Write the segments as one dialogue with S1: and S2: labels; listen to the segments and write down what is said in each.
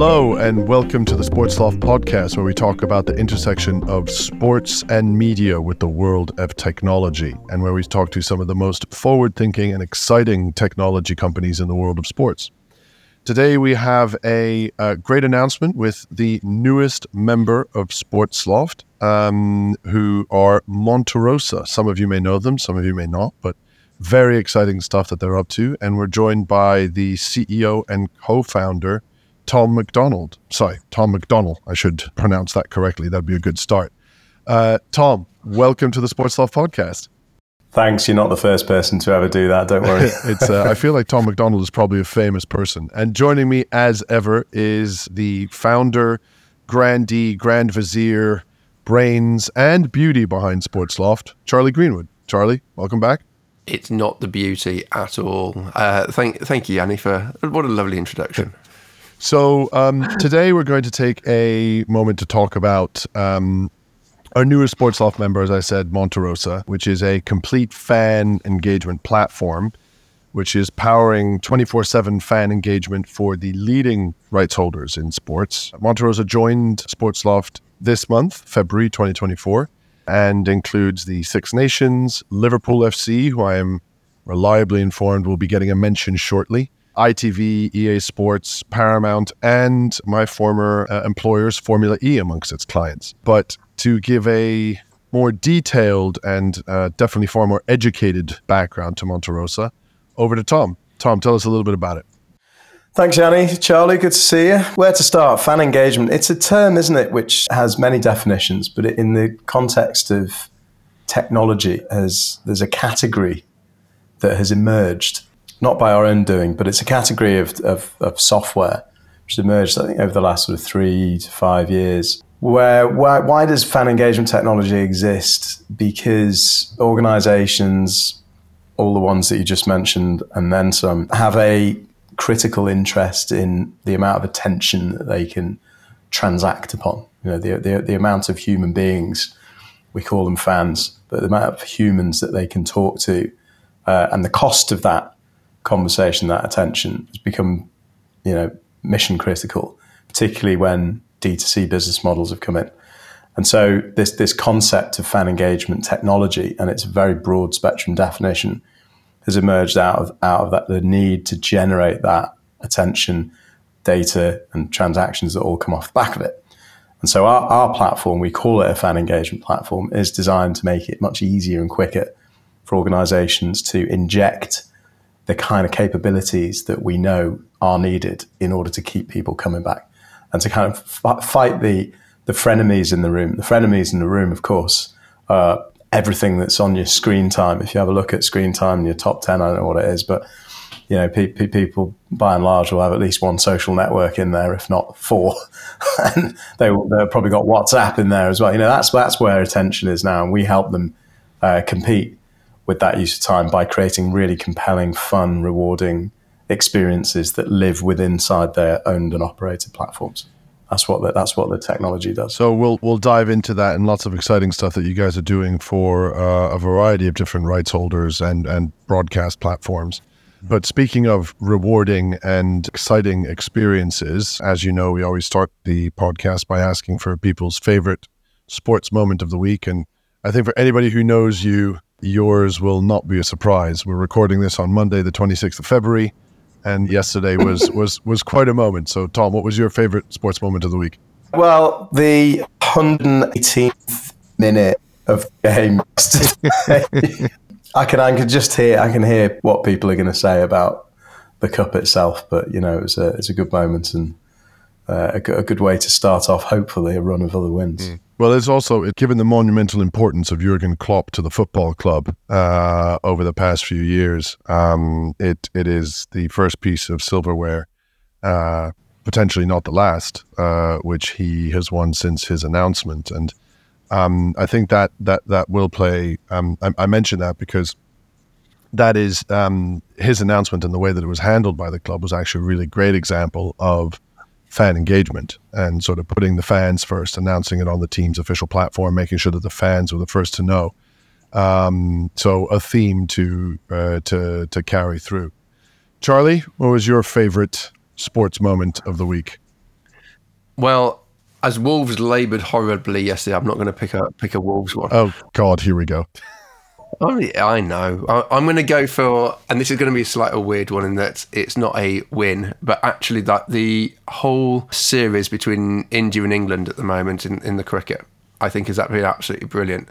S1: Hello, and welcome to the Sports Loft podcast, where we talk about the intersection of sports and media with the world of technology, and where we talk to some of the most forward thinking and exciting technology companies in the world of sports. Today, we have a, a great announcement with the newest member of Sports Loft, um, who are Monterosa. Some of you may know them, some of you may not, but very exciting stuff that they're up to. And we're joined by the CEO and co founder, Tom McDonald. Sorry, Tom McDonell. I should pronounce that correctly. That'd be a good start. Uh, Tom, welcome to the Sports Loft podcast.
S2: Thanks. You're not the first person to ever do that. Don't worry.
S1: it's. Uh, I feel like Tom McDonald is probably a famous person. And joining me, as ever, is the founder, grandee, grand vizier, brains, and beauty behind Sports Loft, Charlie Greenwood. Charlie, welcome back.
S3: It's not the beauty at all. Uh, thank, thank you, Yanni, for what a lovely introduction.
S1: So um, today we're going to take a moment to talk about um, our newest Sports Loft member, as I said, Monterosa, which is a complete fan engagement platform, which is powering 24 7 fan engagement for the leading rights holders in sports. Monterosa joined Sports Loft this month, February 2024, and includes the Six Nations, Liverpool FC, who I am reliably informed will be getting a mention shortly, ITV, EA Sports, Paramount, and my former uh, employer's Formula E amongst its clients. But to give a more detailed and uh, definitely far more educated background to Monterosa, over to Tom. Tom, tell us a little bit about it.
S2: Thanks, Yanni. Charlie, good to see you. Where to start? Fan engagement. It's a term, isn't it, which has many definitions, but in the context of technology, as there's a category that has emerged not by our own doing, but it's a category of, of, of software which has emerged, I think, over the last sort of three to five years. Where why, why does fan engagement technology exist? Because organizations, all the ones that you just mentioned, and then some, have a critical interest in the amount of attention that they can transact upon. You know, the, the, the amount of human beings, we call them fans, but the amount of humans that they can talk to, uh, and the cost of that conversation, that attention has become, you know, mission critical, particularly when D2C business models have come in. And so this this concept of fan engagement technology and its very broad spectrum definition has emerged out of out of that the need to generate that attention, data, and transactions that all come off the back of it. And so our, our platform, we call it a fan engagement platform, is designed to make it much easier and quicker for organizations to inject the kind of capabilities that we know are needed in order to keep people coming back and to kind of f- fight the the frenemies in the room. The frenemies in the room, of course, are everything that's on your screen time. If you have a look at screen time in your top ten, I don't know what it is, but you know, pe- pe- people by and large will have at least one social network in there, if not four, and they they've probably got WhatsApp in there as well. You know, that's that's where attention is now, and we help them uh, compete with that use of time by creating really compelling, fun, rewarding experiences that live within inside their owned and operated platforms. That's what the, that's what the technology does.
S1: So we'll we'll dive into that and lots of exciting stuff that you guys are doing for uh, a variety of different rights holders and and broadcast platforms. But speaking of rewarding and exciting experiences, as you know, we always start the podcast by asking for people's favorite sports moment of the week. And I think for anybody who knows you, yours will not be a surprise. We're recording this on Monday, the 26th of February, and yesterday was was was quite a moment. So, Tom, what was your favorite sports moment of the week?
S2: Well, the 118th minute of the game yesterday. I can I can just hear I can hear what people are going to say about the cup itself, but you know it was a it's a good moment and uh, a, a, good way to start off. Hopefully, a run of other wins. Mm.
S1: Well, it's also given the monumental importance of Jurgen Klopp to the football club uh, over the past few years. Um, it it is the first piece of silverware, uh, potentially not the last, uh, which he has won since his announcement, and um, I think that that that will play. Um, I, I mentioned that because that is um, his announcement and the way that it was handled by the club was actually a really great example of fan engagement and sort of putting the fans first, announcing it on the team's official platform, making sure that the fans were the first to know. Um, so a theme to uh, to to carry through. Charlie, what was your favorite sports moment of the week?
S3: Well, as Wolves laboured horribly yesterday, I'm not going to pick a pick a Wolves one.
S1: Oh God, here we go.
S3: Oh, yeah, I know. I, am going to go for, and this is going to be a slightly weird one in that it's not a win, but actually that the whole series between India and England at the moment in, in the cricket, I think has been absolutely brilliant.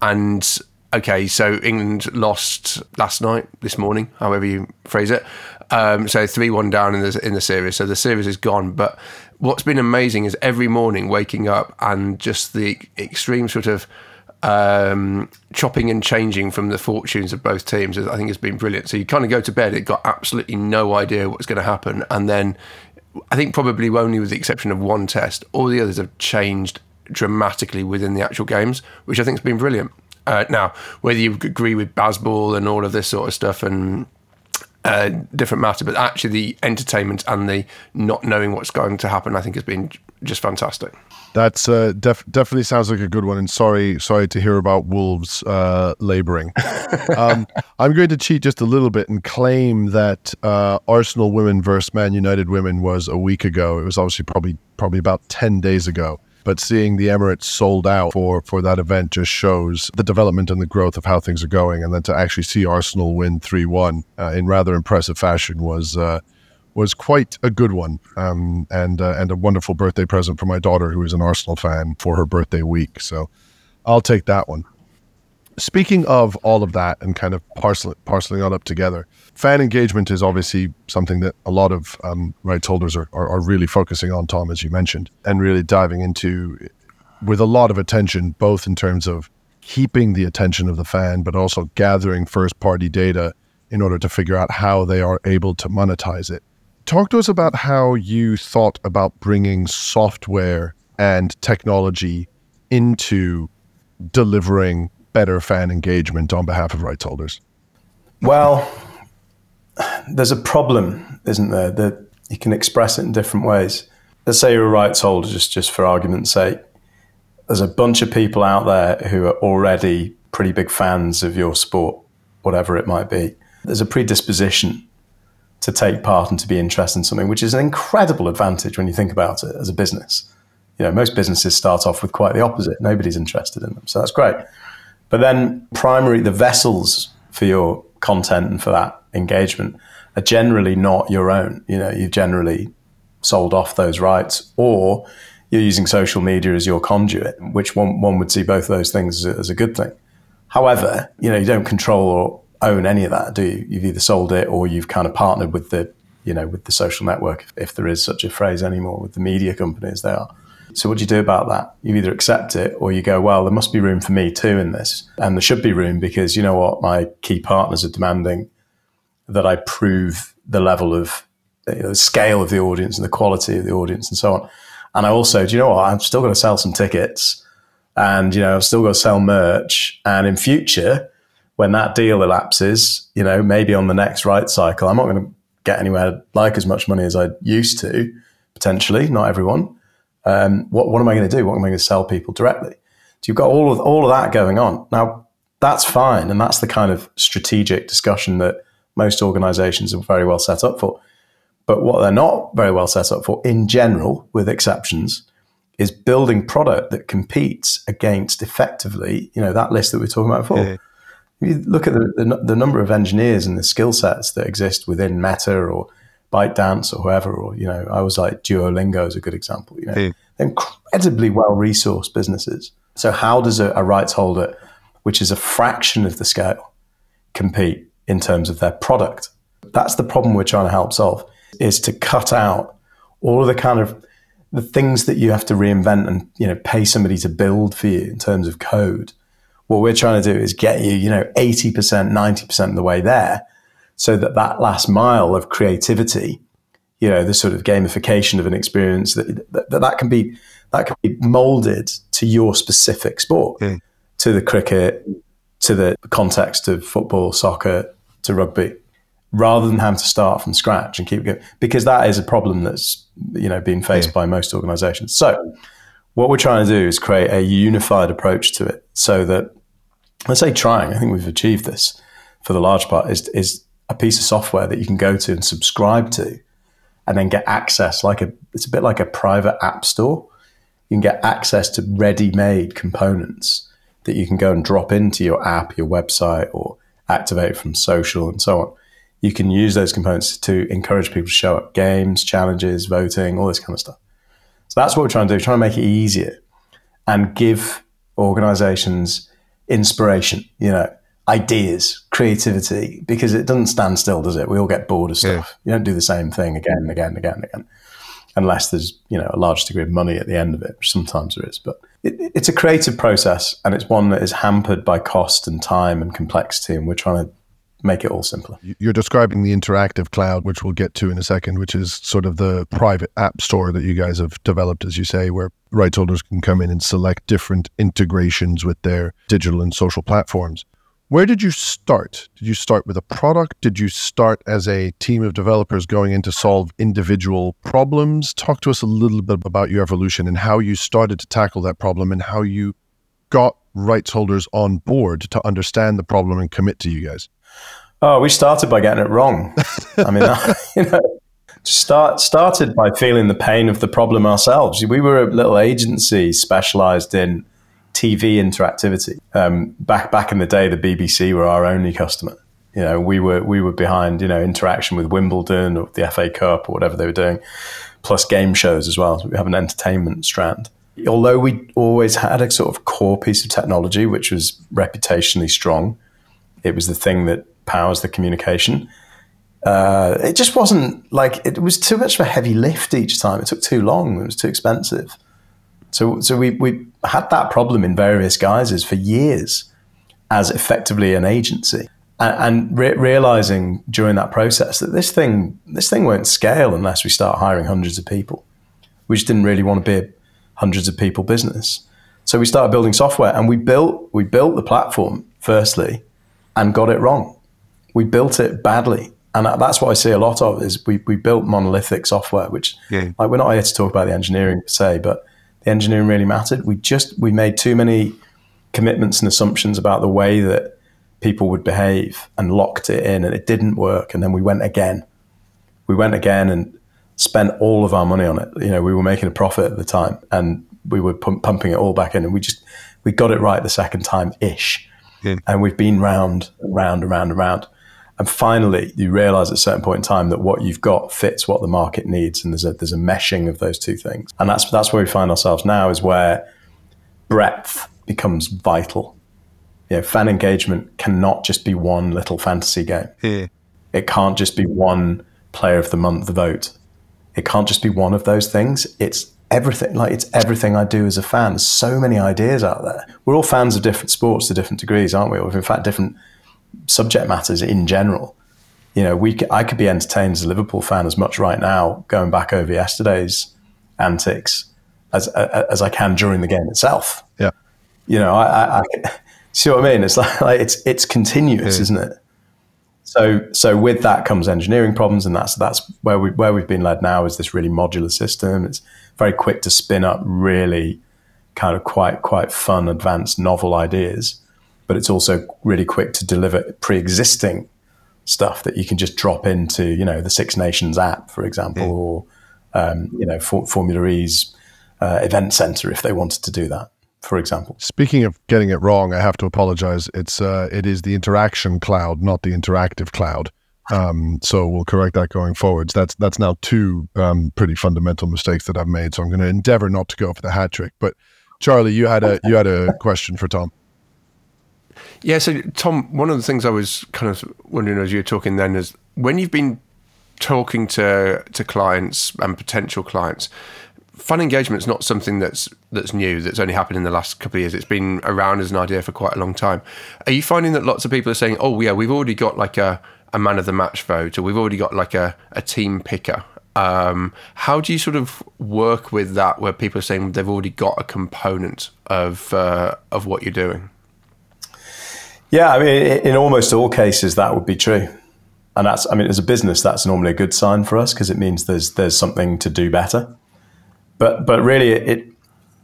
S3: And okay, so England lost last night, this morning, however you phrase it. Um, so three one down in the in the series. So the series is gone. But what's been amazing is every morning waking up and just the extreme sort of um, chopping and changing from the fortunes of both teams, I think has been brilliant. So you kind of go to bed, it got absolutely no idea what's going to happen, and then I think probably only with the exception of one test, all the others have changed dramatically within the actual games, which I think has been brilliant. Uh, now, whether you agree with Bazball and all of this sort of stuff and uh, different matter, but actually the entertainment and the not knowing what's going to happen, I think has been just fantastic.
S1: That's uh, def- definitely sounds like a good one. And sorry, sorry to hear about Wolves uh, labouring. um, I'm going to cheat just a little bit and claim that uh, Arsenal women versus Man United women was a week ago. It was obviously probably probably about ten days ago. But seeing the Emirates sold out for for that event just shows the development and the growth of how things are going. And then to actually see Arsenal win three one uh, in rather impressive fashion was uh, was quite a good one, um, and uh, and a wonderful birthday present for my daughter, who is an Arsenal fan, for her birthday week. So I'll take that one. Speaking of all of that and kind of parceling, parceling all up together, fan engagement is obviously something that a lot of um, rights holders are, are, are really focusing on, Tom, as you mentioned, and really diving into with a lot of attention, both in terms of keeping the attention of the fan, but also gathering first party data in order to figure out how they are able to monetize it. Talk to us about how you thought about bringing software and technology into delivering better fan engagement on behalf of rights holders.
S2: Well, there's a problem, isn't there, that you can express it in different ways. Let's say you're a rights holder, just, just for argument's sake. There's a bunch of people out there who are already pretty big fans of your sport, whatever it might be. There's a predisposition to take part and to be interested in something, which is an incredible advantage when you think about it as a business. You know, most businesses start off with quite the opposite. Nobody's interested in them. So that's great. But then primary the vessels for your content and for that engagement are generally not your own. You know, you've generally sold off those rights or you're using social media as your conduit, which one, one would see both of those things as a, as a good thing. However, you know, you don't control or own any of that, do you? You've either sold it or you've kind of partnered with the, you know, with the social network, if, if there is such a phrase anymore, with the media companies they are. So what do you do about that? You either accept it or you go, well, there must be room for me too in this. And there should be room because you know what? My key partners are demanding that I prove the level of you know, the scale of the audience and the quality of the audience and so on. And I also, do you know what? I'm still going to sell some tickets and, you know, I've still got to sell merch. And in future, when that deal elapses, you know, maybe on the next right cycle, I'm not going to get anywhere like as much money as I used to, potentially, not everyone. Um, what, what am I going to do? What am I going to sell people directly? So you've got all of, all of that going on. Now, that's fine. And that's the kind of strategic discussion that most organizations are very well set up for. But what they're not very well set up for, in general, with exceptions, is building product that competes against effectively, you know, that list that we are talking about before. Yeah you look at the, the, the number of engineers and the skill sets that exist within Meta or ByteDance or whoever, or you know, I was like Duolingo is a good example. You know, yeah. incredibly well resourced businesses. So how does a, a rights holder, which is a fraction of the scale, compete in terms of their product? That's the problem we're trying to help solve. Is to cut out all of the kind of the things that you have to reinvent and you know pay somebody to build for you in terms of code what we're trying to do is get you, you know, 80%, 90% of the way there so that that last mile of creativity, you know, the sort of gamification of an experience that that, that can be that can be molded to your specific sport, mm. to the cricket, to the context of football, soccer, to rugby, rather than having to start from scratch and keep going. Because that is a problem that's, you know, being faced yeah. by most organizations. So what we're trying to do is create a unified approach to it so that let's say trying, I think we've achieved this for the large part, is, is a piece of software that you can go to and subscribe to and then get access like a it's a bit like a private app store. You can get access to ready-made components that you can go and drop into your app, your website, or activate from social and so on. You can use those components to encourage people to show up games, challenges, voting, all this kind of stuff. So that's what we're trying to do, trying to make it easier and give organizations inspiration, you know, ideas, creativity, because it doesn't stand still, does it? We all get bored of stuff. Yeah. You don't do the same thing again and again and again and again, unless there's, you know, a large degree of money at the end of it, which sometimes there is. But it, it's a creative process and it's one that is hampered by cost and time and complexity. And we're trying to make it all simpler.
S1: You're describing the interactive cloud, which we'll get to in a second, which is sort of the private app store that you guys have developed, as you say, where rights holders can come in and select different integrations with their digital and social platforms. Where did you start? Did you start with a product? Did you start as a team of developers going in to solve individual problems? Talk to us a little bit about your evolution and how you started to tackle that problem and how you got rights holders on board to understand the problem and commit to you guys.
S2: Oh, we started by getting it wrong. I mean, you know, start started by feeling the pain of the problem ourselves. We were a little agency specialized in TV interactivity. Um, back back in the day, the BBC were our only customer. You know, we were we were behind you know interaction with Wimbledon or the FA Cup or whatever they were doing, plus game shows as well. So we have an entertainment strand. Although we always had a sort of core piece of technology which was reputationally strong, it was the thing that powers the communication. Uh, it just wasn't like it was too much of a heavy lift each time. It took too long. It was too expensive. So, so we, we had that problem in various guises for years as effectively an agency. And, re- realizing during that process that this thing, this thing won't scale unless we start hiring hundreds of people. We just didn't really want to be a hundreds of people business. So we started building software and we built, we built the platform firstly and got it wrong we built it badly. And that's what I see a lot of is we, we built monolithic software, which yeah. like we're not here to talk about the engineering per se, but the engineering really mattered. We just we made too many commitments and assumptions about the way that people would behave and locked it in and it didn't work. And then we went again. We went again and spent all of our money on it. You know, we were making a profit at the time and we were pump, pumping it all back in and we just we got it right the second time ish. Yeah. And we've been round and round and round and round. And finally, you realize at a certain point in time that what you've got fits what the market needs, and there's a there's a meshing of those two things. And that's that's where we find ourselves now, is where breadth becomes vital. You know, fan engagement cannot just be one little fantasy game. Yeah. It can't just be one player of the month vote. It can't just be one of those things. It's everything. Like it's everything I do as a fan. There's so many ideas out there. We're all fans of different sports to different degrees, aren't we? Or in fact, different subject matters in general. You know, we I could be entertained as a Liverpool fan as much right now going back over yesterday's antics as as I can during the game itself.
S1: Yeah.
S2: You know, I, I, I see what I mean. It's like, like it's it's continuous, yeah. isn't it? So so with that comes engineering problems, and that's that's where we where we've been led now is this really modular system. It's very quick to spin up really kind of quite quite fun, advanced, novel ideas but it's also really quick to deliver pre-existing stuff that you can just drop into, you know, the Six Nations app, for example, or um, you know, for, Formula E's uh, event center if they wanted to do that, for example.
S1: Speaking of getting it wrong, I have to apologize. It's uh, it is the interaction cloud, not the interactive cloud. Um, so we'll correct that going forwards. That's that's now two um, pretty fundamental mistakes that I've made. So I'm going to endeavor not to go for the hat trick. But Charlie, you had a you had a question for Tom.
S3: Yeah, so Tom, one of the things I was kind of wondering as you were talking then is when you've been talking to to clients and potential clients, fan engagement is not something that's that's new that's only happened in the last couple of years it's been around as an idea for quite a long time are you finding that lots of people are saying oh yeah we've already got like a, a man of the match vote or we've already got like a, a team picker um, how do you sort of work with that where people are saying they've already got a component of uh, of what you're doing
S2: yeah, I mean, in almost all cases, that would be true. And that's, I mean, as a business, that's normally a good sign for us because it means there's there's something to do better. But but really, it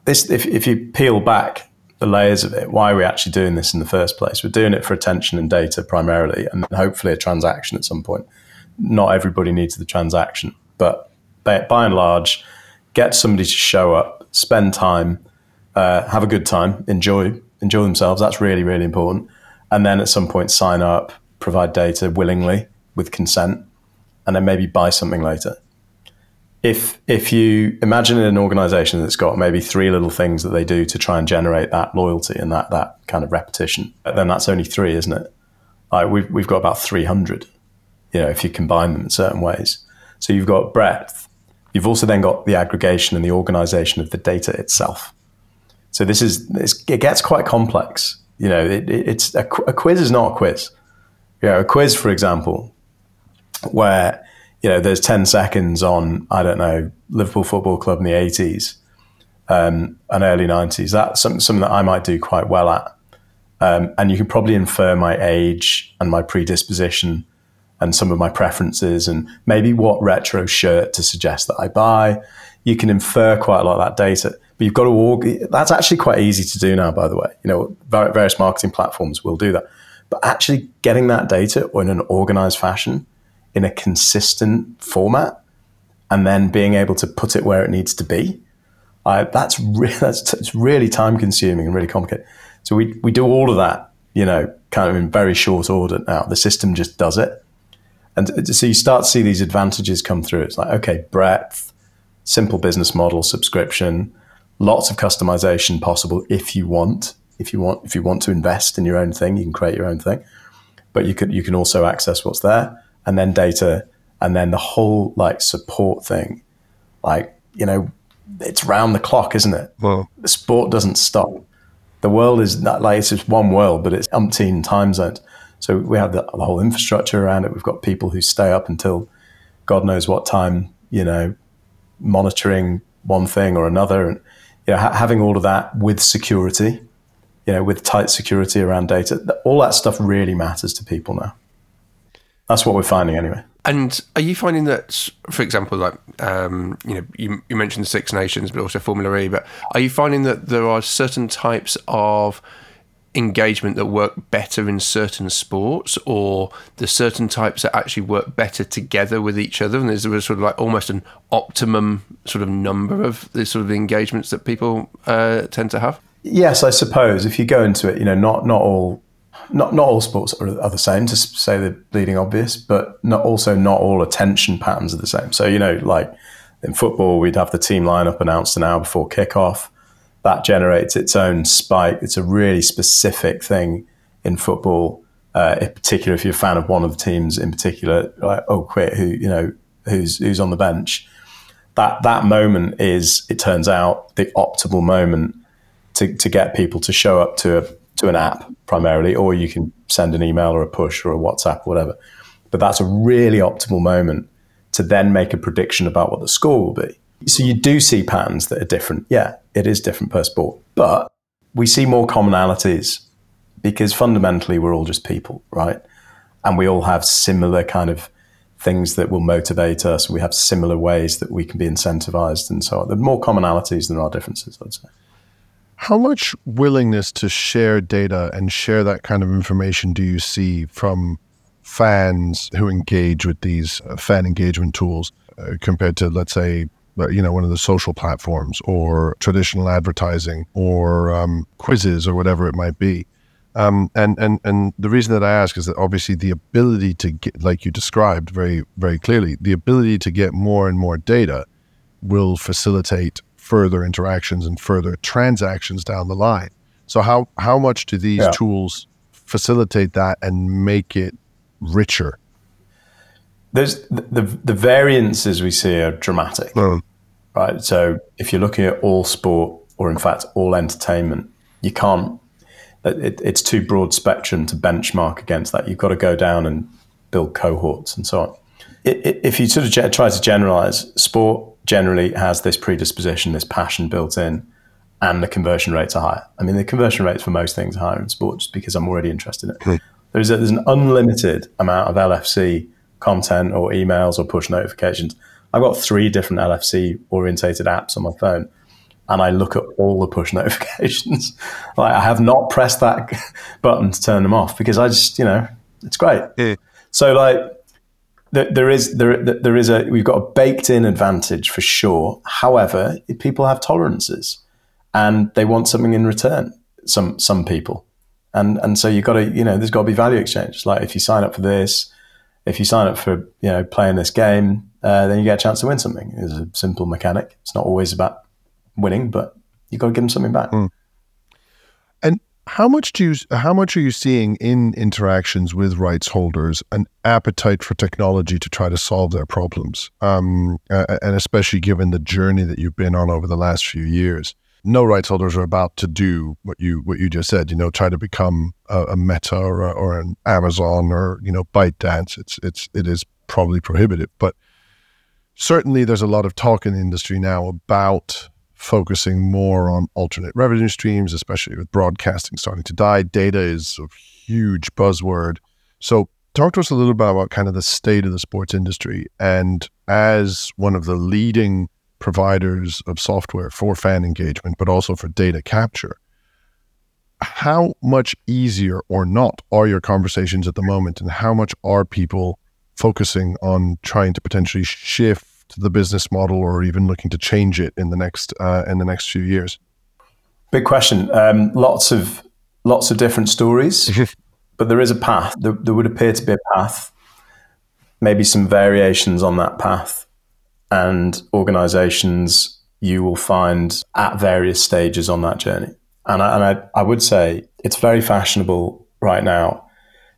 S2: this if if you peel back the layers of it, why are we actually doing this in the first place? We're doing it for attention and data primarily, and hopefully a transaction at some point. Not everybody needs the transaction, but by, by and large, get somebody to show up, spend time, uh, have a good time, enjoy enjoy themselves. That's really really important. And then at some point sign up, provide data willingly with consent, and then maybe buy something later. If if you imagine an organization that's got maybe three little things that they do to try and generate that loyalty and that that kind of repetition, then that's only three, isn't it? Like we've we've got about three hundred. You know, if you combine them in certain ways. So you've got breadth. You've also then got the aggregation and the organization of the data itself. So this is it gets quite complex. You know, it, it's a, a, quiz is not a quiz. You know, a quiz, for example, where you know there's ten seconds on I don't know Liverpool Football Club in the eighties um, and early nineties. That's something, something that I might do quite well at, um, and you can probably infer my age and my predisposition and some of my preferences and maybe what retro shirt to suggest that I buy. You can infer quite a lot of that data. But you've got to walk. That's actually quite easy to do now, by the way. You know, various marketing platforms will do that. But actually getting that data in an organized fashion, in a consistent format, and then being able to put it where it needs to be, uh, that's, re- that's it's really time consuming and really complicated. So we, we do all of that, you know, kind of in very short order now. The system just does it. And so you start to see these advantages come through. It's like, okay, breadth, simple business model, subscription, lots of customization possible if you want. If you want, if you want to invest in your own thing, you can create your own thing. But you could you can also access what's there, and then data, and then the whole like support thing, like you know, it's round the clock, isn't it?
S1: Well,
S2: the sport doesn't stop. The world is not like it's just one world, but it's umpteen time zones. So we have the, the whole infrastructure around it. We've got people who stay up until God knows what time, you know, monitoring one thing or another, and you know, ha- having all of that with security, you know, with tight security around data, all that stuff really matters to people now. That's what we're finding anyway.
S3: And are you finding that, for example, like um, you know, you, you mentioned the Six Nations, but also Formula E, but are you finding that there are certain types of engagement that work better in certain sports, or the certain types that actually work better together with each other? And is there a sort of like almost an optimum sort of number of the sort of engagements that people uh, tend to have?
S2: Yes, I suppose if you go into it, you know, not not all not not all sports are, are the same to say the bleeding obvious, but not also not all attention patterns are the same. So you know, like in football, we'd have the team lineup announced an hour before kickoff that generates its own spike. It's a really specific thing in football. Uh, in particular, if you're a fan of one of the teams in particular, like oh, quit who you know who's who's on the bench. That that moment is, it turns out, the optimal moment to, to get people to show up to a, to an app primarily, or you can send an email or a push or a WhatsApp or whatever. But that's a really optimal moment to then make a prediction about what the score will be. So you do see patterns that are different. Yeah, it is different per sport, but we see more commonalities because fundamentally we're all just people, right? And we all have similar kind of things that will motivate us. We have similar ways that we can be incentivized and so on. There are more commonalities than are differences, I'd say.
S1: How much willingness to share data and share that kind of information do you see from fans who engage with these uh, fan engagement tools uh, compared to, let's say, you know, one of the social platforms or traditional advertising or um, quizzes or whatever it might be. Um, and and and the reason that I ask is that obviously the ability to get, like you described very very clearly, the ability to get more and more data will facilitate further interactions and further transactions down the line. So how how much do these yeah. tools facilitate that and make it richer?
S2: there's the, the, the variances we see are dramatic, mm. right? So if you're looking at all sport or in fact all entertainment, you can't. It, it's too broad spectrum to benchmark against that. You've got to go down and build cohorts and so on. If you sort of try to generalize, sport generally has this predisposition, this passion built in, and the conversion rates are higher. I mean, the conversion rates for most things are higher in sports because I'm already interested in it. Mm. There's, a, there's an unlimited amount of LFC content or emails or push notifications. I've got three different LFC orientated apps on my phone and I look at all the push notifications. like I have not pressed that button to turn them off because I just, you know, it's great. Yeah. So like there is there there is a we've got a baked in advantage for sure. However, people have tolerances, and they want something in return. Some some people, and and so you've got to you know there's got to be value exchange. Like if you sign up for this, if you sign up for you know playing this game, uh, then you get a chance to win something. It's a simple mechanic. It's not always about winning, but you've got to give them something back. Mm.
S1: How much do you how much are you seeing in interactions with rights holders an appetite for technology to try to solve their problems? Um, uh, and especially given the journey that you've been on over the last few years. No rights holders are about to do what you what you just said you know try to become a, a meta or, a, or an amazon or you know ByteDance. It's it's it is probably prohibitive but certainly there's a lot of talk in the industry now about focusing more on alternate revenue streams, especially with broadcasting starting to die. Data is a huge buzzword. So, talk to us a little bit about kind of the state of the sports industry. And as one of the leading providers of software for fan engagement, but also for data capture, how much easier or not are your conversations at the moment? And how much are people focusing on trying to potentially shift? The business model or even looking to change it in the next uh, in the next few years?
S2: Big question. Um, lots of lots of different stories, but there is a path. There, there would appear to be a path. Maybe some variations on that path, and organisations you will find at various stages on that journey. And I, and I, I would say it's very fashionable right now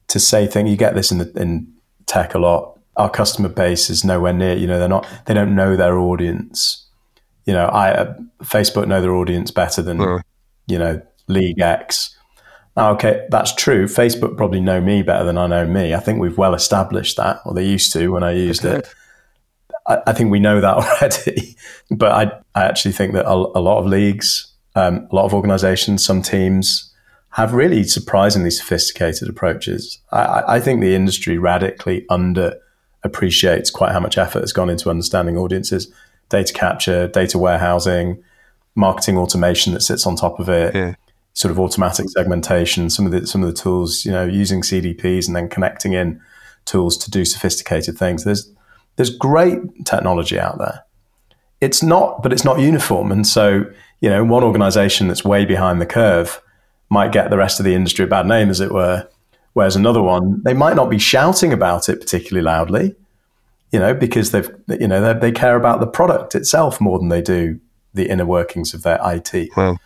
S2: to say things. You get this in the, in tech a lot our customer base is nowhere near. You know, they're not. They don't know their audience. You know, I uh, Facebook know their audience better than mm. you know League X. Okay, that's true. Facebook probably know me better than I know me. I think we've well established that, or they used to when I used it. I, I, think we know that already. but I, I actually think that a, a lot of leagues, um, a lot of organizations, some teams have really surprisingly sophisticated approaches. I, I think the industry radically under appreciates quite how much effort has gone into understanding audiences, data capture, data warehousing, marketing automation that sits on top of it, yeah. sort of automatic segmentation, some of the some of the tools, you know, using CDPs and then connecting in tools to do sophisticated things. There's there's great technology out there. It's not, but it's not uniform. And so, you know, one organization that's way behind the curve might get the rest of the industry a bad name, as it were, Whereas another one, they might not be shouting about it particularly loudly, you know, because they've, you know, they, they care about the product itself more than they do the inner workings of their IT. Wow.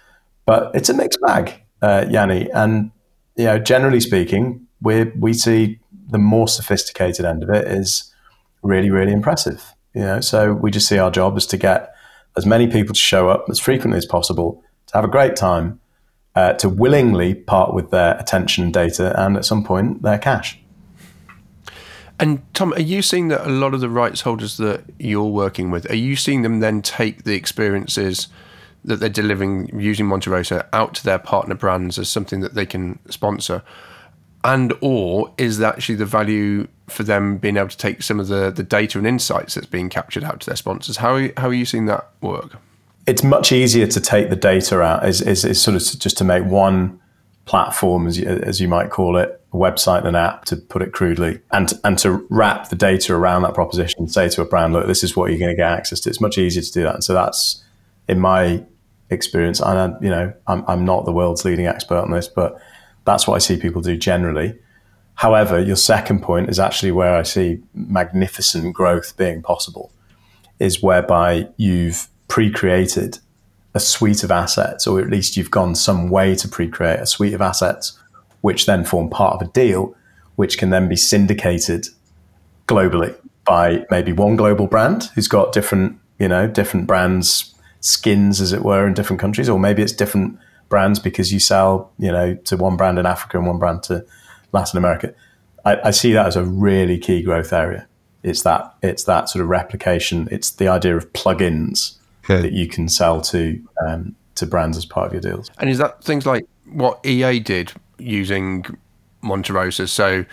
S2: But it's a mixed bag, uh, Yanni. And, you know, generally speaking, we we see the more sophisticated end of it is really, really impressive. You know, so we just see our job is to get as many people to show up as frequently as possible, to have a great time, uh, to willingly part with their attention data and at some point their cash.
S3: And Tom, are you seeing that a lot of the rights holders that you're working with, are you seeing them then take the experiences that they're delivering using Monterosa out to their partner brands as something that they can sponsor? And or is that actually the value for them being able to take some of the, the data and insights that's being captured out to their sponsors? How how are you seeing that work?
S2: It's much easier to take the data out is, is, is sort of just to make one platform, as you, as you might call it, a website, and an app, to put it crudely, and and to wrap the data around that proposition. and Say to a brand, look, this is what you're going to get access to. It's much easier to do that. And so that's in my experience. And I, you know, I'm I'm not the world's leading expert on this, but that's what I see people do generally. However, your second point is actually where I see magnificent growth being possible, is whereby you've pre-created a suite of assets, or at least you've gone some way to pre-create a suite of assets, which then form part of a deal, which can then be syndicated globally by maybe one global brand who's got different, you know, different brands skins, as it were, in different countries, or maybe it's different brands because you sell, you know, to one brand in Africa and one brand to Latin America. I, I see that as a really key growth area. It's that it's that sort of replication. It's the idea of plugins okay. that you can sell to um, to brands as part of your deals.
S3: And is that things like what EA did using Monterosa? So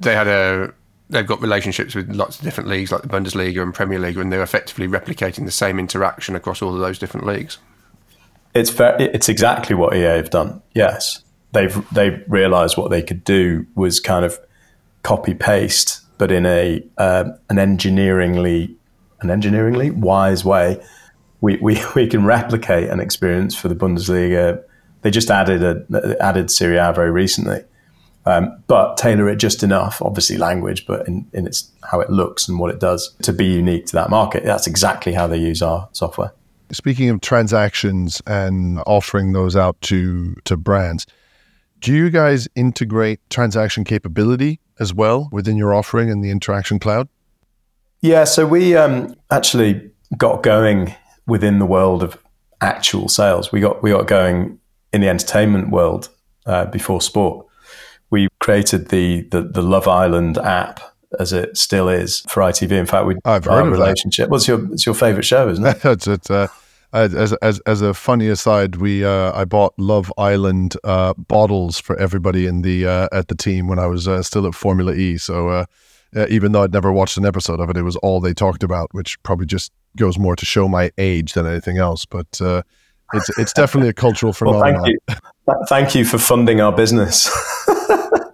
S3: they had a they've got relationships with lots of different leagues like the Bundesliga and Premier League, and they're effectively replicating the same interaction across all of those different leagues.
S2: It's very, it's exactly what EA have done. Yes, they've they realised what they could do was kind of copy paste but in a uh, an engineeringly an engineeringly wise way. We, we, we can replicate an experience for the Bundesliga. They just added a added Serie A very recently, um, but tailor it just enough, obviously language, but in, in its how it looks and what it does to be unique to that market. That's exactly how they use our software.
S1: Speaking of transactions and offering those out to to brands, do you guys integrate transaction capability as well within your offering in the Interaction Cloud?
S2: Yeah, so we um, actually got going within the world of actual sales. We got we got going in the entertainment world uh, before sport we created the, the, the Love Island app as it still is for ITV. In fact, we
S1: I've of
S2: relationship. What's your it's your favorite show, isn't it?
S1: it's, it's uh, as, as as a funny aside, we uh, I bought Love Island uh, bottles for everybody in the uh, at the team when I was uh, still at Formula E. So uh, even though I'd never watched an episode of it, it was all they talked about, which probably just goes more to show my age than anything else. But it's it's definitely a cultural phenomenon.
S2: well, thank you, thank you for funding our business.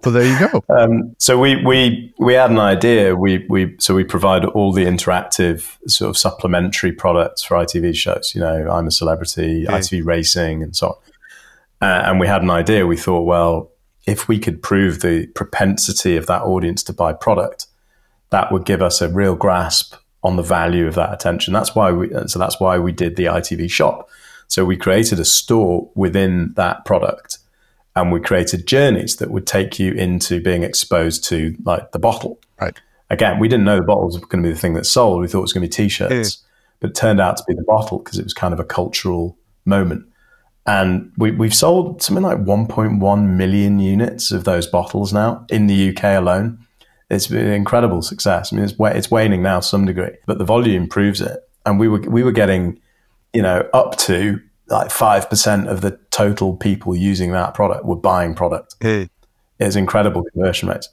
S1: So there you go. Um,
S2: so we we we had an idea. We we so we provide all the interactive sort of supplementary products for ITV shows. You know, I'm a Celebrity, okay. ITV Racing, and so on. Uh, and we had an idea. We thought, well, if we could prove the propensity of that audience to buy product, that would give us a real grasp on the value of that attention. That's why we. So that's why we did the ITV shop. So we created a store within that product and we created journeys that would take you into being exposed to like the bottle.
S1: Right.
S2: Again, we didn't know the bottle was going to be the thing that sold. We thought it was going to be t-shirts, but it turned out to be the bottle because it was kind of a cultural moment. And we, we've sold something like 1.1 million units of those bottles now in the UK alone. It's been an incredible success. I mean, it's, it's waning now to some degree, but the volume proves it. And we were we were getting, you know, up to like five percent of the total people using that product were buying product.
S1: Hey.
S2: It's incredible conversion rates.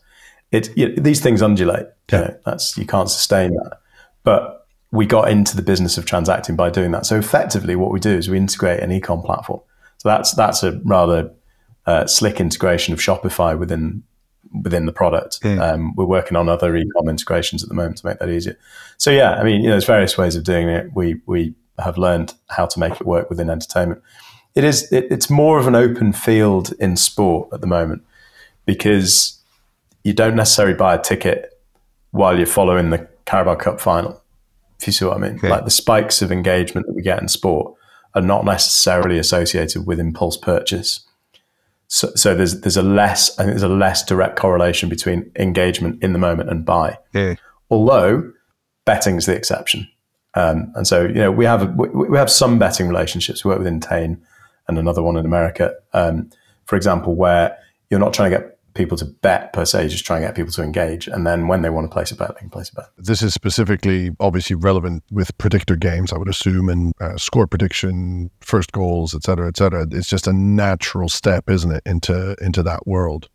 S2: It, you know, these things undulate. Yeah. You know, that's you can't sustain that. But we got into the business of transacting by doing that. So effectively, what we do is we integrate an ecom platform. So that's that's a rather uh, slick integration of Shopify within within the product. Um, we're working on other ecom integrations at the moment to make that easier. So yeah, I mean, you know, there's various ways of doing it. We we have learned how to make it work within entertainment. It is it, it's more of an open field in sport at the moment because you don't necessarily buy a ticket while you're following the Carabao Cup final. If you see what I mean, okay. like the spikes of engagement that we get in sport are not necessarily associated with impulse purchase. So, so there's there's a less I think there's a less direct correlation between engagement in the moment and buy.
S1: Yeah.
S2: Although betting's the exception. Um, and so, you know, we have we, we, have some betting relationships. We work with Entain and another one in America, um, for example, where you're not trying to get people to bet per se, just trying to get people to engage. And then when they want to place a bet, they can place a bet.
S1: This is specifically obviously relevant with predictor games, I would assume, and uh, score prediction, first goals, et cetera, et cetera. It's just a natural step, isn't it, into into that world?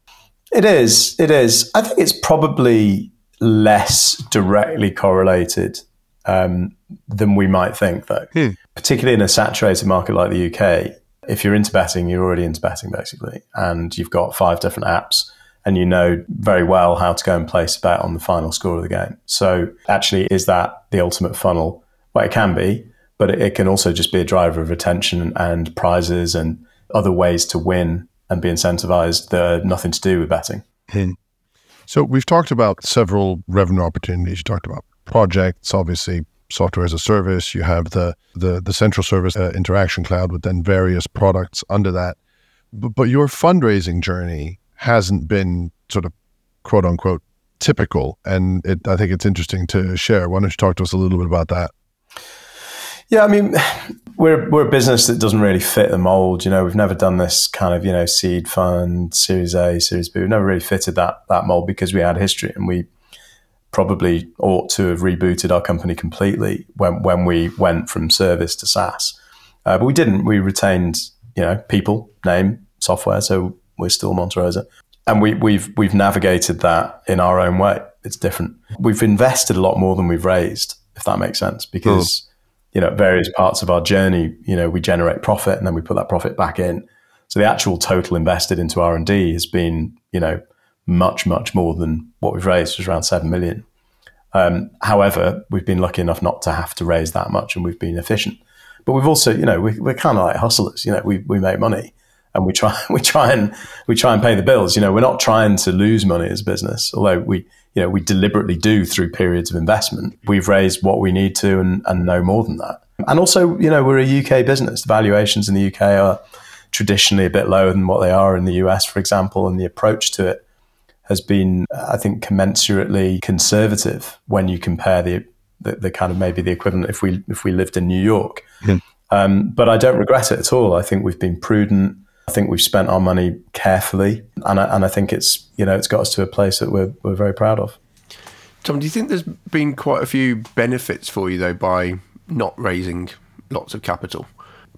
S2: It is. It is. I think it's probably less directly correlated um, than we might think, though.
S1: Hmm.
S2: Particularly in a saturated market like the UK, if you're into betting, you're already into betting basically, and you've got five different apps, and you know very well how to go and place a bet on the final score of the game. So, actually, is that the ultimate funnel? Well, it can be, but it can also just be a driver of attention and prizes and other ways to win and be incentivized that are nothing to do with betting.
S1: Hmm. So, we've talked about several revenue opportunities. You talked about projects, obviously software as a service. You have the the, the central service uh, interaction cloud with then various products under that. But, but your fundraising journey hasn't been sort of quote unquote typical, and it, I think it's interesting to share. Why don't you talk to us a little bit about that?
S2: Yeah, I mean, we're we're a business that doesn't really fit the mold. You know, we've never done this kind of you know seed fund, Series A, Series B. We've never really fitted that that mold because we had history and we probably ought to have rebooted our company completely when when we went from service to SaaS. Uh, but we didn't. We retained, you know, people, name, software. So we're still Monterosa, and we, we've we've navigated that in our own way. It's different. We've invested a lot more than we've raised, if that makes sense, because you know, various parts of our journey, you know, we generate profit and then we put that profit back in. So the actual total invested into R and D has been, you know, much, much more than what we've raised, is around 7 million. Um, however, we've been lucky enough not to have to raise that much and we've been efficient. But we've also, you know, we, we're kind of like hustlers, you know, we, we make money and we try, we try and, we try and pay the bills. You know, we're not trying to lose money as a business, although we, you know, we deliberately do through periods of investment. We've raised what we need to and, and no more than that. And also, you know, we're a UK business. The valuations in the UK are traditionally a bit lower than what they are in the US, for example, and the approach to it has been, I think, commensurately conservative when you compare the, the, the kind of maybe the equivalent if we if we lived in New York. Yeah. Um, but I don't regret it at all. I think we've been prudent. I think we've spent our money carefully, and I, and I think it's you know it's got us to a place that we're we're very proud of.
S3: Tom, do you think there's been quite a few benefits for you though by not raising lots of capital?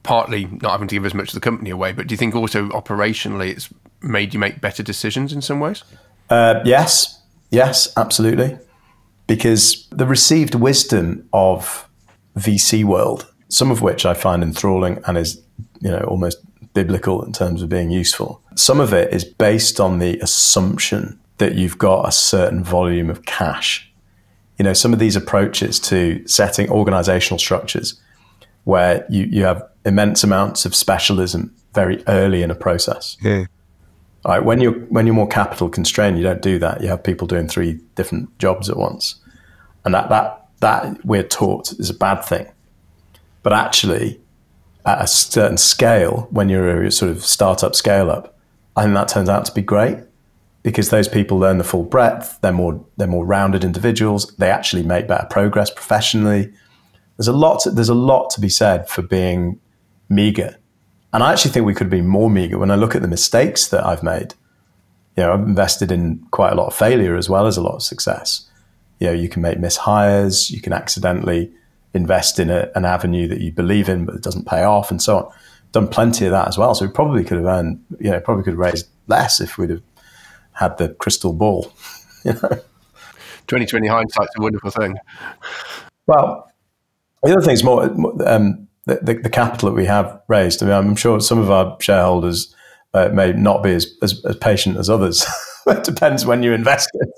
S3: Partly not having to give as much of the company away, but do you think also operationally it's made you make better decisions in some ways?
S2: Uh, yes, yes, absolutely. Because the received wisdom of VC world, some of which I find enthralling and is, you know, almost biblical in terms of being useful. Some of it is based on the assumption that you've got a certain volume of cash. You know, some of these approaches to setting organizational structures where you, you have immense amounts of specialism very early in a process. Yeah. Right, when you're when you're more capital constrained, you don't do that. You have people doing three different jobs at once, and that that that we're taught is a bad thing. But actually, at a certain scale, when you're a sort of startup scale up, I think that turns out to be great because those people learn the full breadth. They're more they're more rounded individuals. They actually make better progress professionally. There's a lot. There's a lot to be said for being meager, and I actually think we could be more meager. When I look at the mistakes that I've made, you know, I've invested in quite a lot of failure as well as a lot of success. You know, you can make mishires. You can accidentally invest in a, an avenue that you believe in, but it doesn't pay off, and so on. Done plenty of that as well. So we probably could have earned, you know, probably could have raised less if we'd have had the crystal ball. You know,
S3: 2020 hindsight's a wonderful thing.
S2: Well, the other thing is more um, the, the, the, capital that we have raised. I mean, I'm sure some of our shareholders uh, may not be as, as, as patient as others. it depends when you invest it.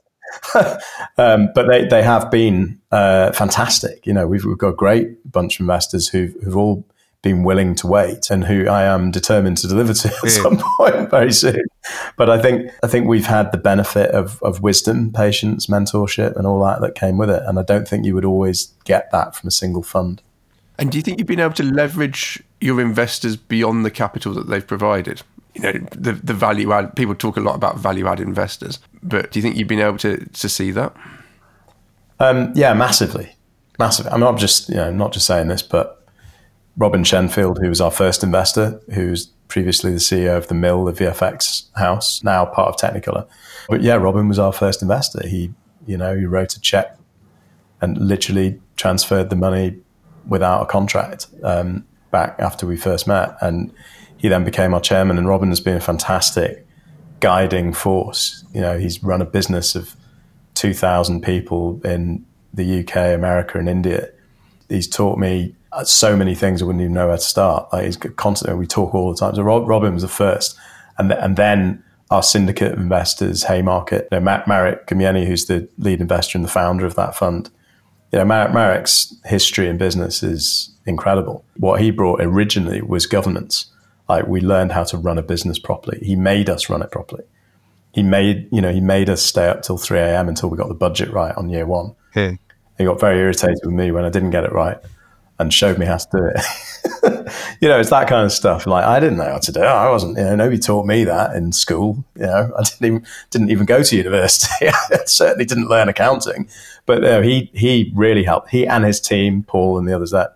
S2: um, but they, they have been uh, fantastic. You know, we've, we've got a great bunch of investors who've, who've all been willing to wait and who I am determined to deliver to at yeah. some point very soon. But I think I think we've had the benefit of, of wisdom, patience, mentorship, and all that that came with it. And I don't think you would always get that from a single fund.
S3: And do you think you've been able to leverage your investors beyond the capital that they've provided? you know the the value add. People talk a lot about value add investors, but do you think you've been able to to see that?
S2: Um, yeah, massively, massively. I'm not just you know not just saying this, but Robin Shenfield, who was our first investor, who's previously the CEO of the Mill, the VFX house, now part of Technicolor. But yeah, Robin was our first investor. He you know he wrote a check and literally transferred the money without a contract um, back after we first met and he then became our chairman, and Robin has been a fantastic guiding force. You know, he's run a business of 2,000 people in the UK, America, and India. He's taught me so many things I wouldn't even know where to start. Like he's constantly, we talk all the time. So Robin was the first. And, th- and then our syndicate of investors, Haymarket, you know, Matt Marek Gumienny, who's the lead investor and the founder of that fund. You know, Marek, Marek's history in business is incredible. What he brought originally was governance. Like we learned how to run a business properly. He made us run it properly. He made, you know, he made us stay up till 3 a.m. until we got the budget right on year one. He got very irritated with me when I didn't get it right and showed me how to do it. you know, it's that kind of stuff. Like I didn't know how to do it. I wasn't, you know, nobody taught me that in school. You know, I didn't even didn't even go to university. I certainly didn't learn accounting. But you know, he he really helped. He and his team, Paul and the others there,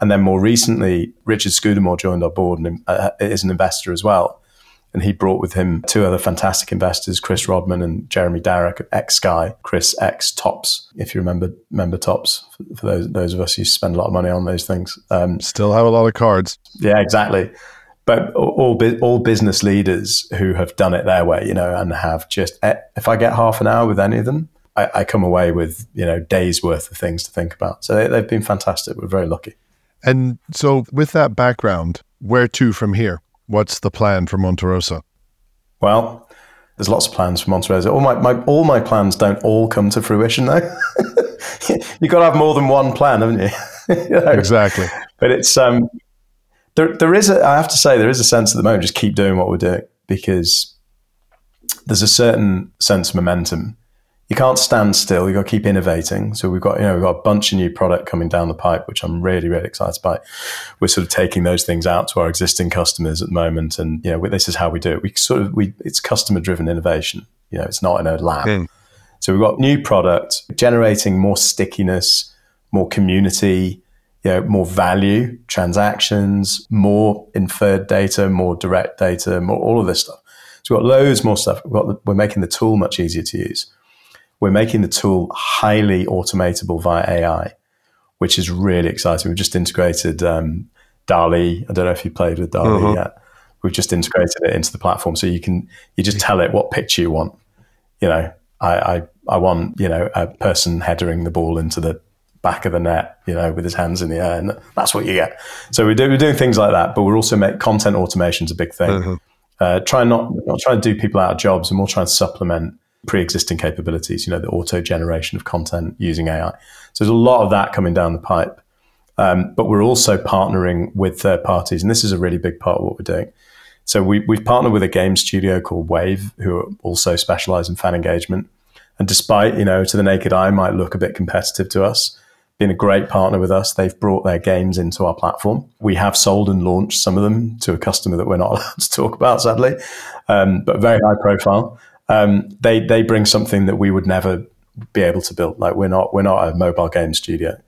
S2: and then more recently, Richard Scudamore joined our board and uh, is an investor as well. And he brought with him two other fantastic investors, Chris Rodman and Jeremy Darroch, at X Sky, Chris X Tops, if you remember remember Tops, for those those of us who spend a lot of money on those things.
S1: Um, Still have a lot of cards.
S2: Yeah, exactly. But all all business leaders who have done it their way, you know, and have just eh, if I get half an hour with any of them, I, I come away with you know days worth of things to think about. So they, they've been fantastic. We're very lucky.
S1: And so, with that background, where to from here? What's the plan for Monterosa?
S2: Well, There's lots of plans for Monterosa. All my, my all my plans don't all come to fruition though. You've got to have more than one plan, haven't you? you know?
S1: Exactly.
S2: But it's um, there. There is a. I have to say, there is a sense at the moment. Just keep doing what we're doing because there's a certain sense of momentum. You can't stand still. You've got to keep innovating. So we've got, you know, we've got a bunch of new product coming down the pipe, which I'm really, really excited by. We're sort of taking those things out to our existing customers at the moment, and you know, this is how we do it. We sort of, we, it's customer driven innovation. You know, it's not in a lab. Mm. So we've got new product generating more stickiness, more community, you know, more value, transactions, more inferred data, more direct data, more all of this stuff. So we've got loads more stuff. We've got the, we're making the tool much easier to use. We're making the tool highly automatable via AI, which is really exciting. We've just integrated um, DALL-E. I don't know if you played with DALL-E uh-huh. yet. We've just integrated it into the platform, so you can you just tell it what picture you want. You know, I I, I want you know a person headering the ball into the back of the net, you know, with his hands in the air, and that's what you get. So we do, we're doing things like that, but we're also make content automation is a big thing. Uh-huh. Uh, try not not trying to do people out of jobs, and more trying to supplement pre-existing capabilities. You know, the auto generation of content using AI. So there's a lot of that coming down the pipe. Um, but we're also partnering with third parties, and this is a really big part of what we're doing. So we, we've partnered with a game studio called Wave, who also specialize in fan engagement. And despite, you know, to the naked eye might look a bit competitive to us, been a great partner with us. They've brought their games into our platform. We have sold and launched some of them to a customer that we're not allowed to talk about, sadly, um, but very high profile. Um, they they bring something that we would never be able to build. Like we're not we're not a mobile game studio.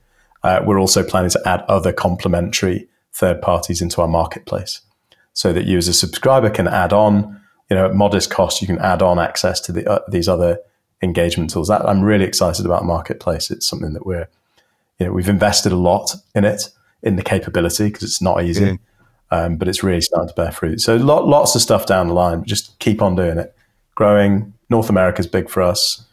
S2: Uh, we're also planning to add other complementary third parties into our marketplace, so that you as a subscriber can add on, you know, at modest cost, you can add on access to the, uh, these other engagement tools. That, I'm really excited about marketplace. It's something that we're you know, we've invested a lot in it, in the capability, because it's not easy, mm. um, but it's really starting to bear fruit. So lot, lots of stuff down the line. Just keep on doing it. Growing. North America is big for us.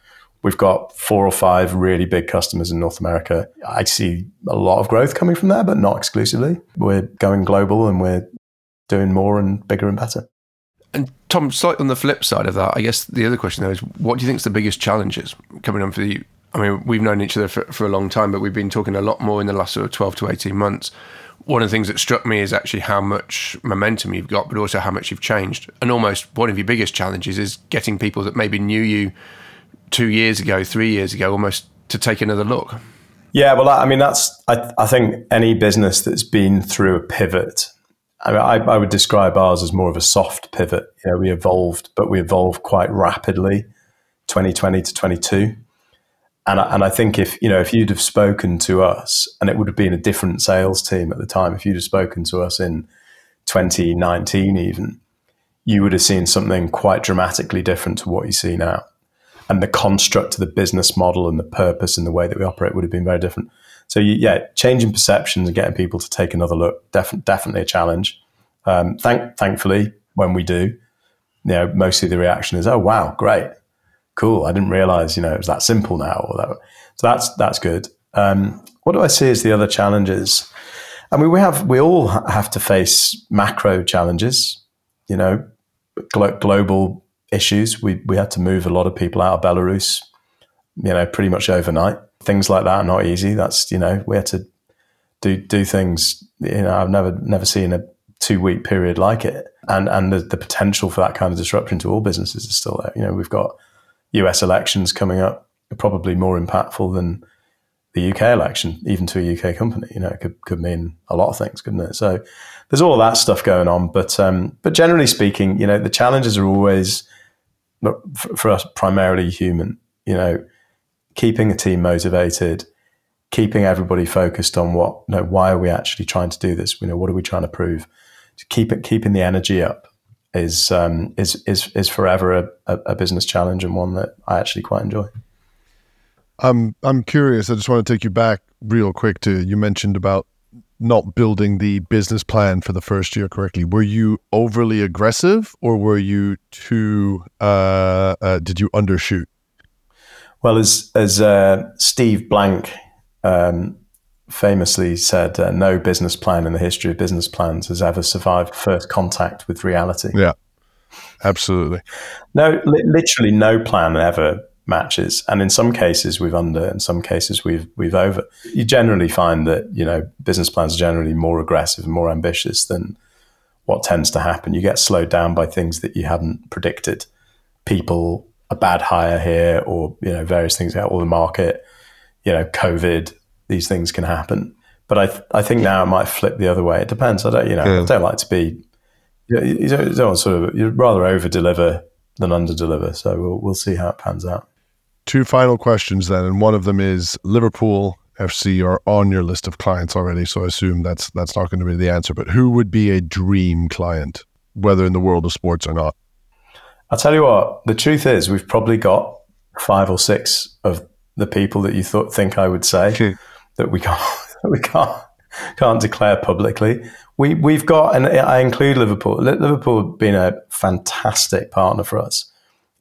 S2: We've got four or five really big customers in North America. I see a lot of growth coming from there, but not exclusively. We're going global and we're doing more and bigger and better.
S3: And Tom, slightly on the flip side of that, I guess the other question though is, what do you think is the biggest challenges coming on for you I mean, we've known each other for, for a long time, but we've been talking a lot more in the last sort of 12 to 18 months. One of the things that struck me is actually how much momentum you've got, but also how much you've changed. And almost one of your biggest challenges is getting people that maybe knew you two years ago, three years ago, almost to take another look.
S2: Yeah, well, I mean, that's, I, I think any business that's been through a pivot, I, mean, I, I would describe ours as more of a soft pivot. You know, we evolved, but we evolved quite rapidly 2020 to 22 and I, and I think if you know if you'd have spoken to us, and it would have been a different sales team at the time, if you'd have spoken to us in 2019 even, you would have seen something quite dramatically different to what you see now. And the construct of the business model and the purpose and the way that we operate would have been very different. So you, yeah, changing perceptions and getting people to take another look, def- definitely a challenge. Um, thank, thankfully, when we do, you know, mostly the reaction is, "Oh wow, great!" Cool. I didn't realize, you know, it was that simple now. Or that. So that's that's good. Um, what do I see as the other challenges? I mean, we have we all have to face macro challenges. You know, glo- global issues. We we had to move a lot of people out of Belarus. You know, pretty much overnight. Things like that are not easy. That's you know, we had to do do things. You know, I've never never seen a two week period like it. And and the, the potential for that kind of disruption to all businesses is still there. You know, we've got US elections coming up are probably more impactful than the UK election, even to a UK company. You know, it could, could mean a lot of things, couldn't it? So there's all that stuff going on. But um, but generally speaking, you know, the challenges are always for us primarily human. You know, keeping a team motivated, keeping everybody focused on what, you know, why are we actually trying to do this? You know, what are we trying to prove? To keep it, keeping the energy up is um, is is is forever a, a, business challenge and one that I actually quite enjoy.
S1: I'm I'm curious. I just want to take you back real quick to you mentioned about not building the business plan for the first year correctly. Were you overly aggressive, or were you too? Uh, uh, did you undershoot?
S2: Well, as as uh, Steve Blank um, famously said, uh, "No business plan in the history of business plans has ever survived first contact with reality."
S1: Yeah. Absolutely.
S2: No, li- literally no plan ever matches, and in some cases we've under, in some cases we've we've over. You generally find that you know business plans are generally more aggressive and more ambitious than what tends to happen. You get slowed down by things that you hadn't predicted, people, a bad hire here, or you know various things out or the market, you know, COVID. These things can happen, but I th- I think now it might flip the other way. It depends. I don't you know yeah. I don't like to be. You, you, don't, you don't sort of you'd rather over deliver than under deliver. So we'll we'll see how it pans out.
S1: Two final questions then, and one of them is Liverpool FC are on your list of clients already, so I assume that's that's not going to be the answer. But who would be a dream client, whether in the world of sports or not?
S2: I'll tell you what. The truth is, we've probably got five or six of the people that you thought think I would say. That we can't we can't can't declare publicly. We we've got, and I include Liverpool. Liverpool have been a fantastic partner for us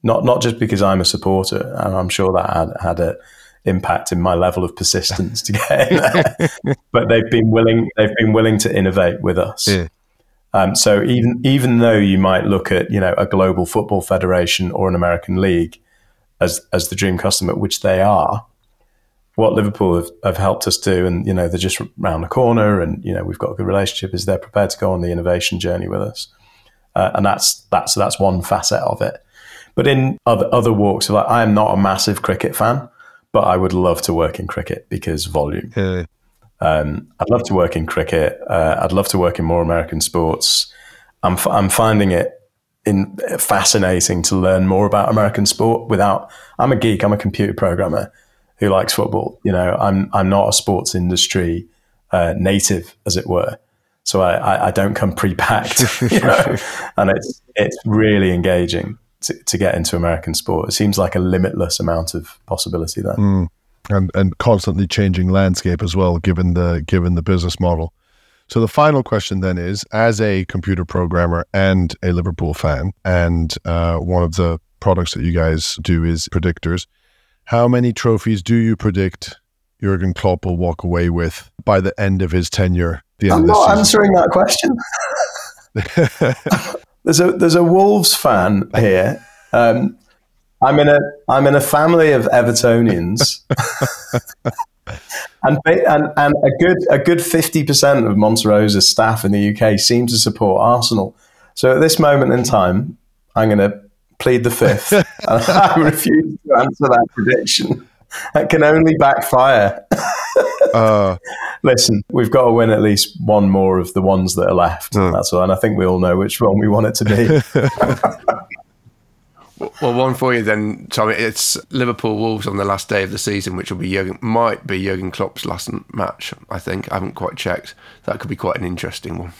S2: not not just because I'm a supporter, and I'm sure that had had an impact in my level of persistence to get in there. but they've been willing they've been willing to innovate with us. Yeah. Um, so even even though you might look at you know a global football federation or an American league as as the dream customer, which they are, what Liverpool have, have helped us do, and you know they're just around the corner, and you know we've got a good relationship. Is they're prepared to go on the innovation journey with us, uh, and that's that's that's one facet of it. But in other other walks of life, I am not a massive cricket fan, but I would love to work in cricket because volume. Yeah. Um, I'd love to work in cricket. Uh, I'd love to work in more American sports. I'm f- I'm finding it in fascinating to learn more about American sport. Without, I'm a geek. I'm a computer programmer who likes football. You know, I'm I'm not a sports industry uh, native, as it were. So I, I, I don't come pre-packed, you know? and it's it's really engaging to, to get into American sport. It seems like a limitless amount of possibility there. Mm.
S1: And and constantly changing landscape as well, given the given the business model. So the final question then is, as a computer programmer and a Liverpool fan, and uh, one of the products that you guys do is predictors, how many trophies do you predict Jurgen Klopp will walk away with by the end of his tenure?
S2: I'm not answering that question. There's a there's a Wolves fan here. Um, I'm in a I'm in a family of Evertonians, and, and and a good a good fifty percent of Monterosa's staff in the UK seem to support Arsenal. So at this moment in time, I'm going to plead the fifth, and I refuse to answer that prediction. That can only backfire. uh, Listen, we've got to win at least one more of the ones that are left. Uh. That's all, and I think we all know which one we want it to
S3: be. well, one for you then, Tommy. It's Liverpool Wolves on the last day of the season, which will be Jurgen, might be Jurgen Klopp's last match. I think I haven't quite checked. That could be quite an interesting one.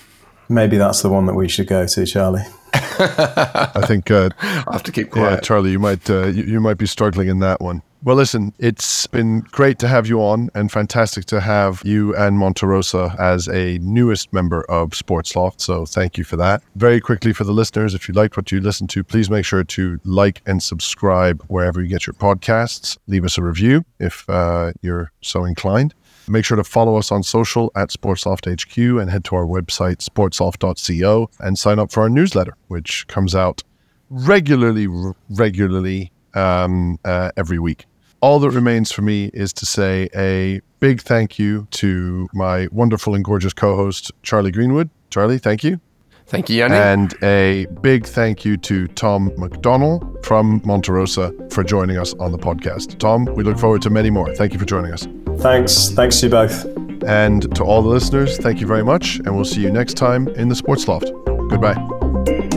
S2: Maybe that's the one that we should go to, Charlie.
S1: I think uh,
S3: I have to keep quiet.
S1: Yeah, Charlie, you might uh, you, you might be struggling in that one. Well, listen, it's been great to have you on and fantastic to have you and Monterosa as a newest member of Sportsloft. So thank you for that. Very quickly for the listeners, if you liked what you listened to, please make sure to like and subscribe wherever you get your podcasts. Leave us a review if uh, you're so inclined. Make sure to follow us on social at Sportsloft HQ and head to our website, sportsloft.co, and sign up for our newsletter, which comes out regularly, regularly um, uh, every week. All that remains for me is to say a big thank you to my wonderful and gorgeous co host, Charlie Greenwood. Charlie, thank you.
S3: Thank you, Yanni.
S1: And a big thank you to Tom McDonell from Monterosa for joining us on the podcast. Tom, we look forward to many more. Thank you for joining us.
S2: Thanks. Thanks to you both.
S1: And to all the listeners, thank you very much. And we'll see you next time in the Sports Loft. Goodbye.